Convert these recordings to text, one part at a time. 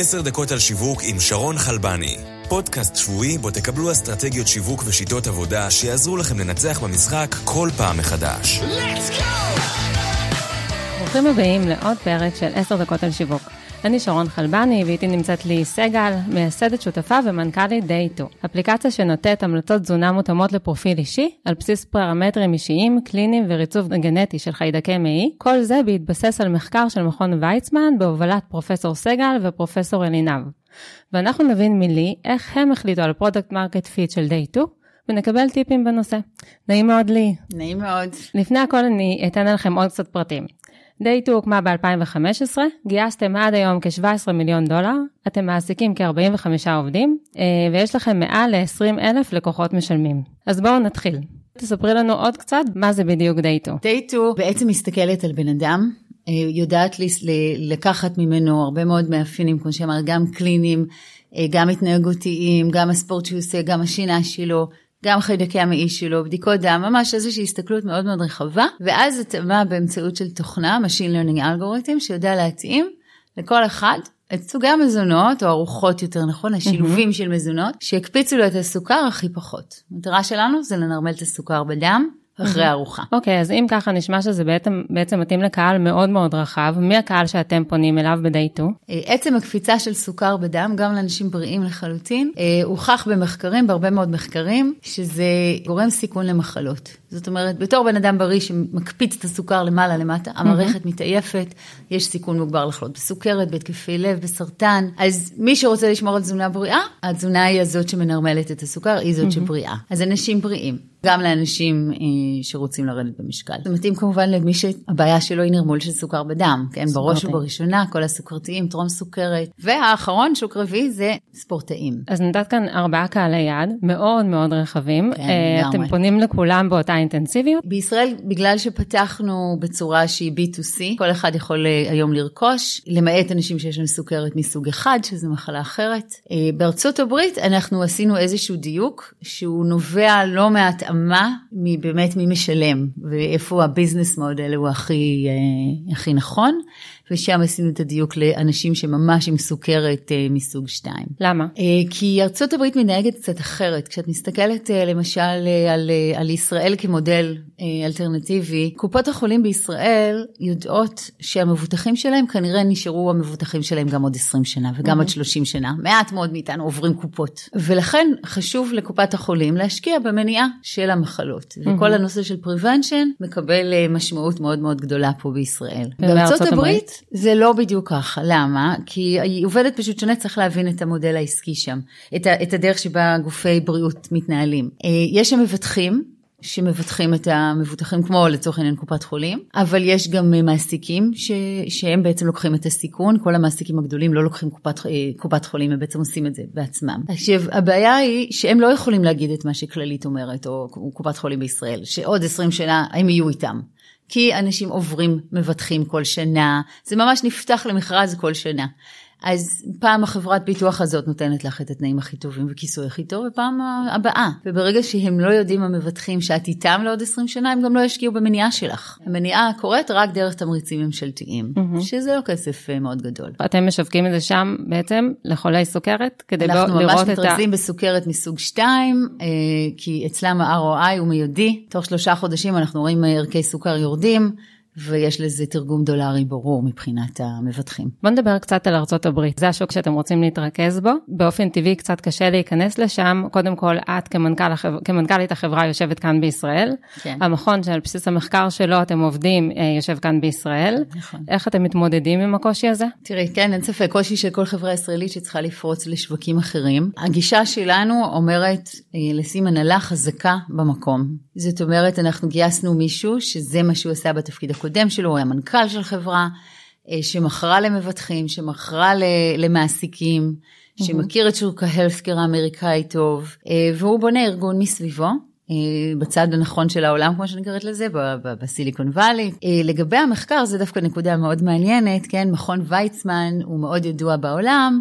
עשר דקות על שיווק עם שרון חלבני. פודקאסט שבועי בו תקבלו אסטרטגיות שיווק ושיטות עבודה שיעזרו לכם לנצח במשחק כל פעם מחדש. ברוכים הבאים לעוד פרק של עשר דקות על שיווק. אני שרון חלבני, ואיתי נמצאת לי סגל, מייסדת שותפה ומנכ"לית דייטו, אפליקציה שנותנת המלצות תזונה מותאמות לפרופיל אישי, על בסיס פרמטרים אישיים, קליניים וריצוב גנטי של חיידקי מעי, כל זה בהתבסס על מחקר של מכון ויצמן בהובלת פרופסור סגל ופרופסור אלינב. ואנחנו נבין מליהיא איך הם החליטו על product market fit של DayTwo, ונקבל טיפים בנושא. נעים מאוד ליהיא. נעים מאוד. לפני הכל אני אתן לכם עוד קצת פרטים. DayTwo הוקמה ב-2015, גייסתם עד היום כ-17 מיליון דולר, אתם מעסיקים כ-45 עובדים, אה, ויש לכם מעל ל-20 אלף לקוחות משלמים. אז בואו נתחיל. תספרי לנו עוד קצת מה זה בדיוק DayTwo. DayTwo בעצם מסתכלת על בן אדם, אה, יודעת לקחת ממנו הרבה מאוד מאפיינים, כמו שאמרת, גם קליניים, אה, גם התנהגותיים, גם הספורט שהוא עושה, גם השינה שלו, גם חיידקי המעי שלו, בדיקות דם, ממש איזושהי הסתכלות מאוד מאוד רחבה, ואז התאמה באמצעות של תוכנה, Machine Learning Algorithm, שיודע להתאים לכל אחד את סוגי המזונות, או ארוחות יותר נכון, השילובים mm-hmm. של מזונות, שיקפיצו לו את הסוכר הכי פחות. המטרה שלנו זה לנרמל את הסוכר בדם, אחרי הארוחה. אוקיי, okay, אז אם ככה נשמע שזה בעצם, בעצם מתאים לקהל מאוד מאוד רחב, מי הקהל שאתם פונים אליו בדייטו? אה, עצם הקפיצה של סוכר בדם, גם לאנשים בריאים לחלוטין, אה, הוכח במחקרים, בהרבה מאוד מחקרים, שזה גורם סיכון למחלות. זאת אומרת, בתור בן אדם בריא שמקפיץ את הסוכר למעלה למטה, המערכת מתעייפת, יש סיכון מוגבר לחלות בסוכרת, בהתקפי לב, בסרטן. אז מי שרוצה לשמור על תזונה בריאה, התזונה היא הזאת שמנרמלת את הסוכר, היא זאת שבריאה. אז אנשים בריאים. גם לאנשים אה, שרוצים לרדת במשקל. זה מתאים כמובן למי שהבעיה שלו היא נרמול של סוכר בדם, כן? בראש ובראשונה, כל הסוכרתיים, טרום סוכרת. והאחרון, שוק רביעי, זה ספורטאים. אז נתת כאן ארבעה קהלי יעד, מאוד מאוד רחבים. כן, אה, אתם פונים לכולם באותה אינטנסיביות? בישראל, בגלל שפתחנו בצורה שהיא B2C, כל אחד יכול אה, היום לרכוש, למעט אנשים שיש להם סוכרת מסוג אחד, שזו מחלה אחרת. אה, בארצות הברית אנחנו עשינו איזשהו דיוק, שהוא נובע לא מעט התאמה מבאמת מי משלם ואיפה הביזנס מודל הוא הכי, אה, הכי נכון. ושם עשינו את הדיוק לאנשים שממש עם סוכרת אה, מסוג 2. למה? אה, כי ארצות הברית מתנהגת קצת אחרת. כשאת מסתכלת אה, למשל על, על ישראל כמודל אלטרנטיבי, קופות החולים בישראל יודעות שהמבוטחים שלהם כנראה נשארו המבוטחים שלהם גם עוד 20 שנה וגם עוד 30 שנה. מעט מאוד מאיתנו עוברים קופות. ולכן חשוב לקופת החולים להשקיע במניעה של המחלות. וכל הנושא של prevention מקבל משמעות מאוד מאוד גדולה פה בישראל. בארצות הברית זה לא בדיוק ככה, למה? כי היא עובדת פשוט שונה, צריך להבין את המודל העסקי שם, את, את הדרך שבה גופי בריאות מתנהלים. אה, יש שם מבטחים. שמבטחים את המבוטחים כמו לצורך העניין קופת חולים, אבל יש גם מעסיקים ש, שהם בעצם לוקחים את הסיכון, כל המעסיקים הגדולים לא לוקחים קופת, אה, קופת חולים, הם בעצם עושים את זה בעצמם. עכשיו הבעיה היא שהם לא יכולים להגיד את מה שכללית אומרת, או קופת חולים בישראל, שעוד 20 שנה הם יהיו איתם. כי אנשים עוברים מבטחים כל שנה, זה ממש נפתח למכרז כל שנה. אז פעם החברת ביטוח הזאת נותנת לך את התנאים הכי טובים וכיסוי הכי טוב, ופעם הבאה. וברגע שהם לא יודעים המבטחים שאת איתם לעוד 20 שנה, הם גם לא ישקיעו במניעה שלך. המניעה קורית רק דרך תמריצים ממשלתיים, mm-hmm. שזה לא כסף אה, מאוד גדול. אתם משווקים את זה שם בעצם לחולי סוכרת? כדי לראות את ה... אנחנו ממש מתרכזים בסוכרת מסוג 2, אה, כי אצלם ה-ROI הוא מיידי. תוך שלושה חודשים אנחנו רואים ערכי סוכר יורדים. ויש לזה תרגום דולרי ברור מבחינת המבטחים. בוא נדבר קצת על ארצות הברית, זה השוק שאתם רוצים להתרכז בו. באופן טבעי קצת קשה להיכנס לשם, קודם כל את כמנכ"ל. כמנכ"לית החברה יושבת כאן בישראל. כן. המכון שעל בסיס המחקר שלו אתם עובדים אה, יושב כאן בישראל. נכון. איך אתם מתמודדים עם הקושי הזה? תראי, כן, אין ספק, קושי של כל חברה ישראלית שצריכה לפרוץ לשווקים אחרים. הגישה שלנו אומרת אה, לשים הנהלה חזקה במקום. זאת אומרת, אנחנו גייסנו מישהו שזה מה שהוא עשה בתפקיד הקודם. הקודם שלו, הוא היה מנכ"ל של חברה אה, שמכרה למבטחים, שמכרה למעסיקים, שמכיר את שוק ההלפקר האמריקאי טוב, אה, והוא בונה ארגון מסביבו. אה, בצד הנכון של העולם, כמו שאני קוראת לזה, בסיליקון וואלי. לגבי המחקר, זה דווקא נקודה מאוד מעניינת, כן? מכון ויצמן הוא מאוד ידוע בעולם,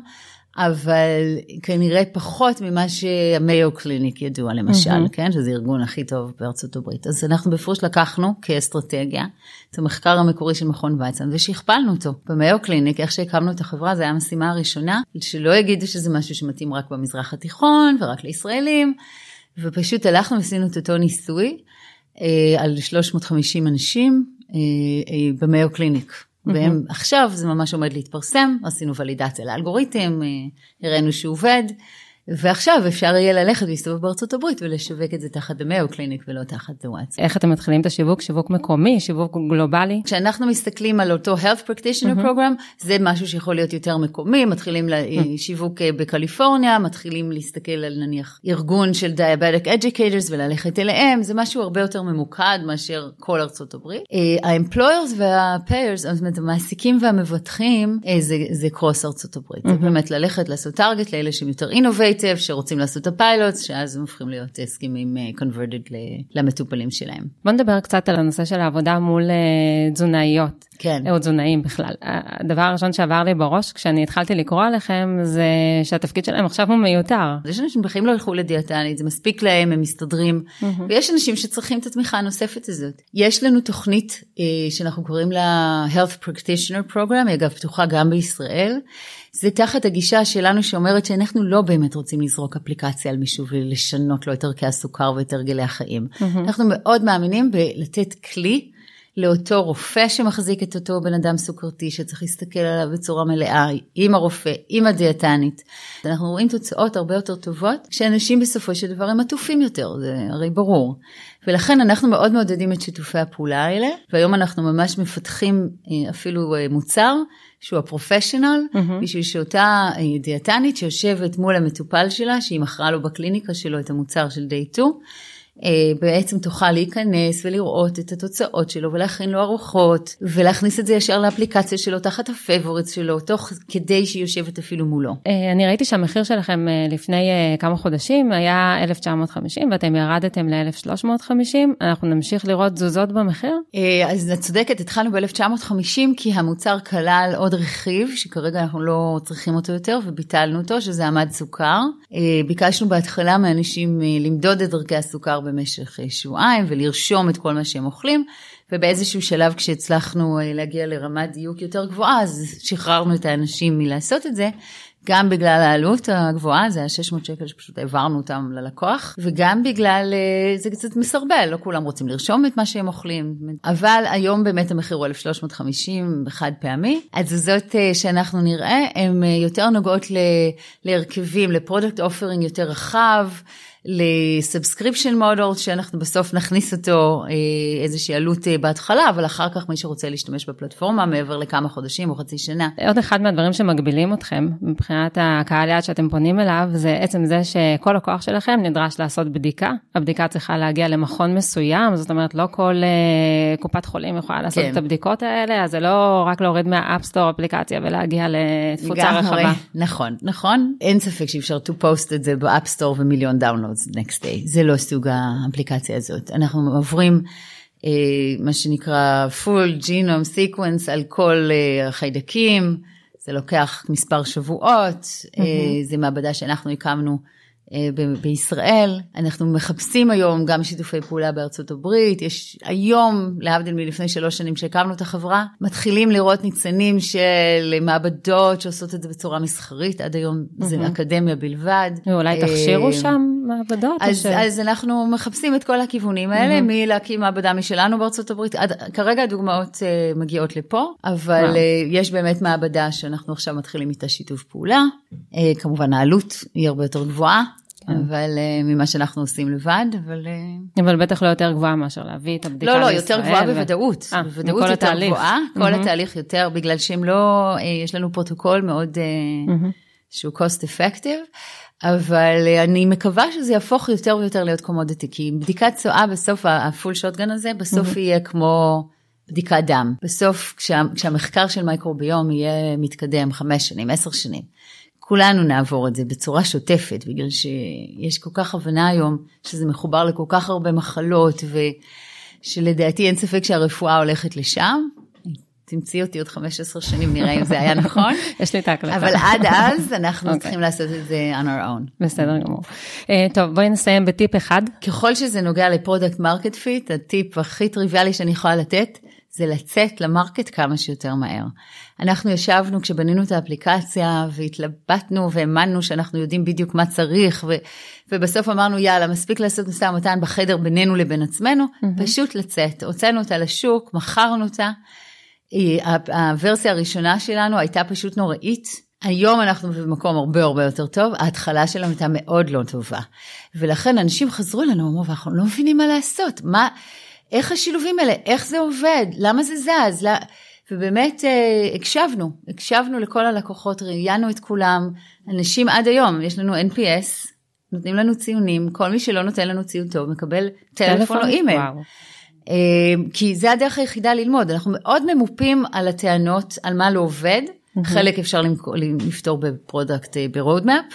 אבל כנראה פחות ממה שהמיו קליניק ידוע למשל, mm-hmm. כן, שזה הארגון הכי טוב בארצות הברית. אז אנחנו בפירוש לקחנו כאסטרטגיה את המחקר המקורי של מכון ויצמן ושכפלנו אותו. במיו קליניק, איך שהקמנו את החברה, זו הייתה המשימה הראשונה, שלא יגידו שזה משהו שמתאים רק במזרח התיכון ורק לישראלים, ופשוט הלכנו ועשינו את אותו ניסוי אה, על 350 אנשים אה, אה, במיו קליניק. והם עכשיו זה ממש עומד להתפרסם, עשינו ולידציה לאלגוריתם, אה, הראינו שהוא עובד. ועכשיו אפשר יהיה ללכת ולהסתובב בארצות הברית ולשווק את זה תחת המאו קליניק ולא תחת הוואטסאפ. איך אתם מתחילים את השיווק? שיווק מקומי? שיווק גלובלי? כשאנחנו מסתכלים על אותו health practitioner mm-hmm. program, זה משהו שיכול להיות יותר מקומי, מתחילים mm-hmm. שיווק בקליפורניה, מתחילים להסתכל על נניח ארגון של diabetic educators וללכת אליהם, זה משהו הרבה יותר ממוקד מאשר כל ארצות הברית. אה, ה-employers וה-payers, זאת אומרת המעסיקים והמבטחים, זה, זה קרוס ארצות הברית. Mm-hmm. זה באמת ללכת לעשות טארגט לאלה שהם יותר innovate. היטב שרוצים לעשות את הפיילוט, שאז הם הופכים להיות הסכמים אה, converted למטופלים שלהם. בוא נדבר קצת על הנושא של העבודה מול אה, תזונאיות. כן. או תזונאים בכלל. הדבר הראשון שעבר לי בראש כשאני התחלתי לקרוא עליכם זה שהתפקיד שלהם עכשיו הוא מיותר. יש אנשים בחיים לא ילכו לדיאטנית, זה מספיק להם, הם מסתדרים, mm-hmm. ויש אנשים שצריכים את התמיכה הנוספת הזאת. יש לנו תוכנית אה, שאנחנו קוראים לה health practitioner program, היא אגב פתוחה גם בישראל. זה תחת הגישה שלנו שאומרת שאנחנו לא באמת רוצים לזרוק אפליקציה על מישהו ולשנות לו את ערכי הסוכר ואת הרגלי החיים. Mm-hmm. אנחנו מאוד מאמינים בלתת כלי לאותו רופא שמחזיק את אותו בן אדם סוכרתי שצריך להסתכל עליו בצורה מלאה, עם הרופא, עם הדיאטנית. אנחנו רואים תוצאות הרבה יותר טובות כשאנשים בסופו של דבר הם עטופים יותר, זה הרי ברור. ולכן אנחנו מאוד מעודדים את שיתופי הפעולה האלה, והיום אנחנו ממש מפתחים אה, אפילו אה, מוצר שהוא הפרופשיונל, mm-hmm. בשביל שאותה אה, דיאטנית שיושבת מול המטופל שלה, שהיא מכרה לו בקליניקה שלו את המוצר של day 2, אה, בעצם תוכל להיכנס ולראות את התוצאות שלו ולהכין לו ארוחות ולהכניס את זה ישר לאפליקציה שלו תחת ה favorites שלו תוך כדי שהיא יושבת אפילו מולו. אה, אני ראיתי שהמחיר שלכם אה, לפני כמה חודשים היה 1950 ואתם ירדתם ל-1350 אנחנו נמשיך לראות תזוזות במחיר? אז את צודקת התחלנו ב-1950 כי המוצר כלל עוד רכיב שכרגע אנחנו לא צריכים אותו יותר וביטלנו אותו שזה מד סוכר. ביקשנו בהתחלה מאנשים למדוד את דרכי הסוכר במשך אה, שבועיים ולרשום את כל מה שהם אוכלים, ובאיזשהו שלב כשהצלחנו אה, להגיע לרמת דיוק יותר גבוהה, אז שחררנו את האנשים מלעשות את זה. גם בגלל העלות הגבוהה, זה היה 600 שקל שפשוט העברנו אותם ללקוח, וגם בגלל, אה, זה קצת מסרבל, לא כולם רוצים לרשום את מה שהם אוכלים, אבל היום באמת המחיר הוא 1,350 חד פעמי. התזוזות שאנחנו נראה הן יותר נוגעות להרכבים, ל product offering יותר רחב. ל subscription model שאנחנו בסוף נכניס אותו אה, איזושהי עלות אה, בהתחלה, אבל אחר כך מי שרוצה להשתמש בפלטפורמה מעבר לכמה חודשים או חצי שנה. עוד אחד מהדברים שמגבילים אתכם מבחינת הקהל יעד שאתם פונים אליו, זה עצם זה שכל לקוח שלכם נדרש לעשות בדיקה. הבדיקה צריכה להגיע למכון מסוים, זאת אומרת לא כל אה, קופת חולים יכולה לעשות כן. את הבדיקות האלה, אז זה לא רק להוריד מה App Store אפליקציה ולהגיע לתפוצה רחבה. נכון, נכון. אין ספק שאי אפשר to post את זה ב App Store ומיליון download. Downloads next day, זה לא סוג האפליקציה הזאת. אנחנו עוברים אה, מה שנקרא full genome sequence על כל אה, החיידקים, זה לוקח מספר שבועות, אהמ. אה, זה מעבדה שאנחנו הקמנו אה, בישראל. אנחנו מחפשים היום גם שיתופי פעולה בארצות הברית. יש היום, להבדיל מלפני שלוש שנים שהקמנו את החברה, מתחילים לראות ניצנים של מעבדות שעושות את זה בצורה מסחרית. עד היום אהמ. זה אקדמיה בלבד. ואולי תכשירו אה, שם מעבדות? אז, ש... אז אנחנו מחפשים את כל הכיוונים האלה, אהמ. מלהקים מעבדה משלנו בארצות הברית. עד, כרגע הדוגמאות אה, מגיעות לפה, אבל אה, יש באמת מעבדה שאנחנו עכשיו מתחילים איתה שיתוף פעולה. אה, כמובן העלות היא הרבה יותר גבוהה. כן. אבל אה, ממה שאנחנו עושים לבד, אבל... אה... אבל בטח לא יותר גבוהה מאשר להביא את הבדיקה לישראל. לא, לא, יותר גבוהה ו... בוודאות. אה, בוודאות יותר התהליך. גבוהה, אהמ. כל התהליך יותר, בגלל שהם לא, אה, יש לנו פרוטוקול מאוד, uh, אהמ. שהוא cost effective. אבל אני מקווה שזה יהפוך יותר ויותר להיות commodity, כי בדיקת צואה בסוף, ה full shotgun הזה, בסוף אהמ. יהיה כמו בדיקת דם. בסוף, כשה, כשהמחקר של מייקרוביום יהיה מתקדם חמש שנים, עשר שנים, כולנו נעבור את זה בצורה שוטפת, בגלל שיש כל כך הבנה היום שזה מחובר לכל כך הרבה מחלות, ושלדעתי אין ספק שהרפואה הולכת לשם. תמצאי אותי עוד 15 שנים, נראה אם זה היה נכון. יש לי את ההקלטה. אבל עד אז אנחנו אוקיי. צריכים לעשות את זה on our own. בסדר גמור. אה, טוב, בואי נסיים בטיפ אחד. ככל שזה נוגע ל product market fit, הטיפ הכי טריוויאלי שאני יכולה לתת, זה לצאת ל market כמה שיותר מהר. אנחנו ישבנו כשבנינו את האפליקציה והתלבטנו והאמנו שאנחנו יודעים בדיוק מה צריך ו, ובסוף אמרנו יאללה מספיק לעשות משא ומתן בחדר בינינו לבין עצמנו, אהמ. פשוט לצאת, הוצאנו אותה לשוק, מכרנו אותה. הוורסיה הראשונה שלנו הייתה פשוט נוראית. היום אנחנו במקום הרבה הרבה יותר טוב, ההתחלה שלנו הייתה מאוד לא טובה. ולכן אנשים חזרו אלינו, אמרו, אנחנו לא מבינים מה לעשות, מה, איך השילובים האלה, איך זה עובד, למה זה זז, לא... ובאמת אה, הקשבנו, הקשבנו לכל הלקוחות, ראיינו את כולם, אנשים עד היום, יש לנו NPS, נותנים לנו ציונים, כל מי שלא נותן לנו ציון טוב מקבל טלפון או אימייל. אה, כי זה הדרך היחידה ללמוד, אנחנו מאוד ממופים על הטענות, על מה לא עובד, mm-hmm. חלק אפשר לפתור ב product, אה, ב roadmap,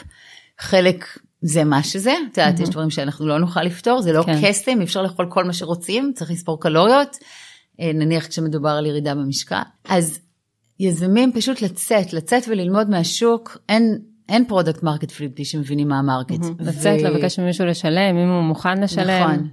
חלק זה מה שזה, את יודעת. יש דברים שאנחנו לא נוכל לפתור, זה לא כן. קסם, אפשר לאכול כל מה שרוצים, צריך לספור קלוריות, נניח כשמדובר על ירידה במשקל. אז יזמים פשוט לצאת, לצאת וללמוד מהשוק, אין, אין product market fit בלי שמבינים מה ה market. לצאת. לבקש ממישהו לשלם, אם הוא מוכן לשלם. נכון,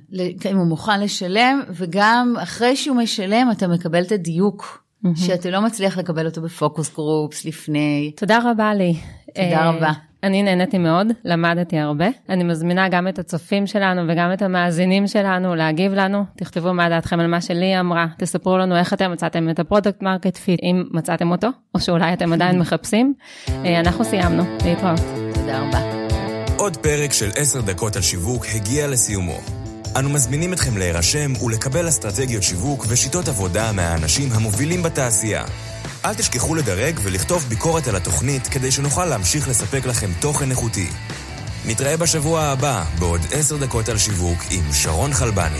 אם הוא מוכן לשלם, וגם אחרי שהוא משלם אתה מקבל את הדיוק. שאתה לא מצליח לקבל אותו ב focus groups לפני. תודה רבה ליהיא. תודה רבה. אני נהניתי מאוד, למדתי הרבה. אני מזמינה גם את הצופים שלנו וגם את המאזינים שלנו להגיב לנו. תכתבו מה דעתכם על מה שליהיא אמרה, תספרו לנו איך אתם מצאתם את ה product market fit, אם מצאתם אותו, או שאולי אתם עדיין מחפשים. אנחנו סיימנו, להתראות. תודה רבה. עוד פרק של 10 דקות על שיווק הגיע לסיומו. אנו מזמינים אתכם להירשם ולקבל אסטרטגיות שיווק ושיטות עבודה מהאנשים המובילים בתעשייה. אל תשכחו לדרג ולכתוב ביקורת על התוכנית כדי שנוכל להמשיך לספק לכם תוכן איכותי. נתראה בשבוע הבא בעוד 10 דקות על שיווק עם שרון חלבני.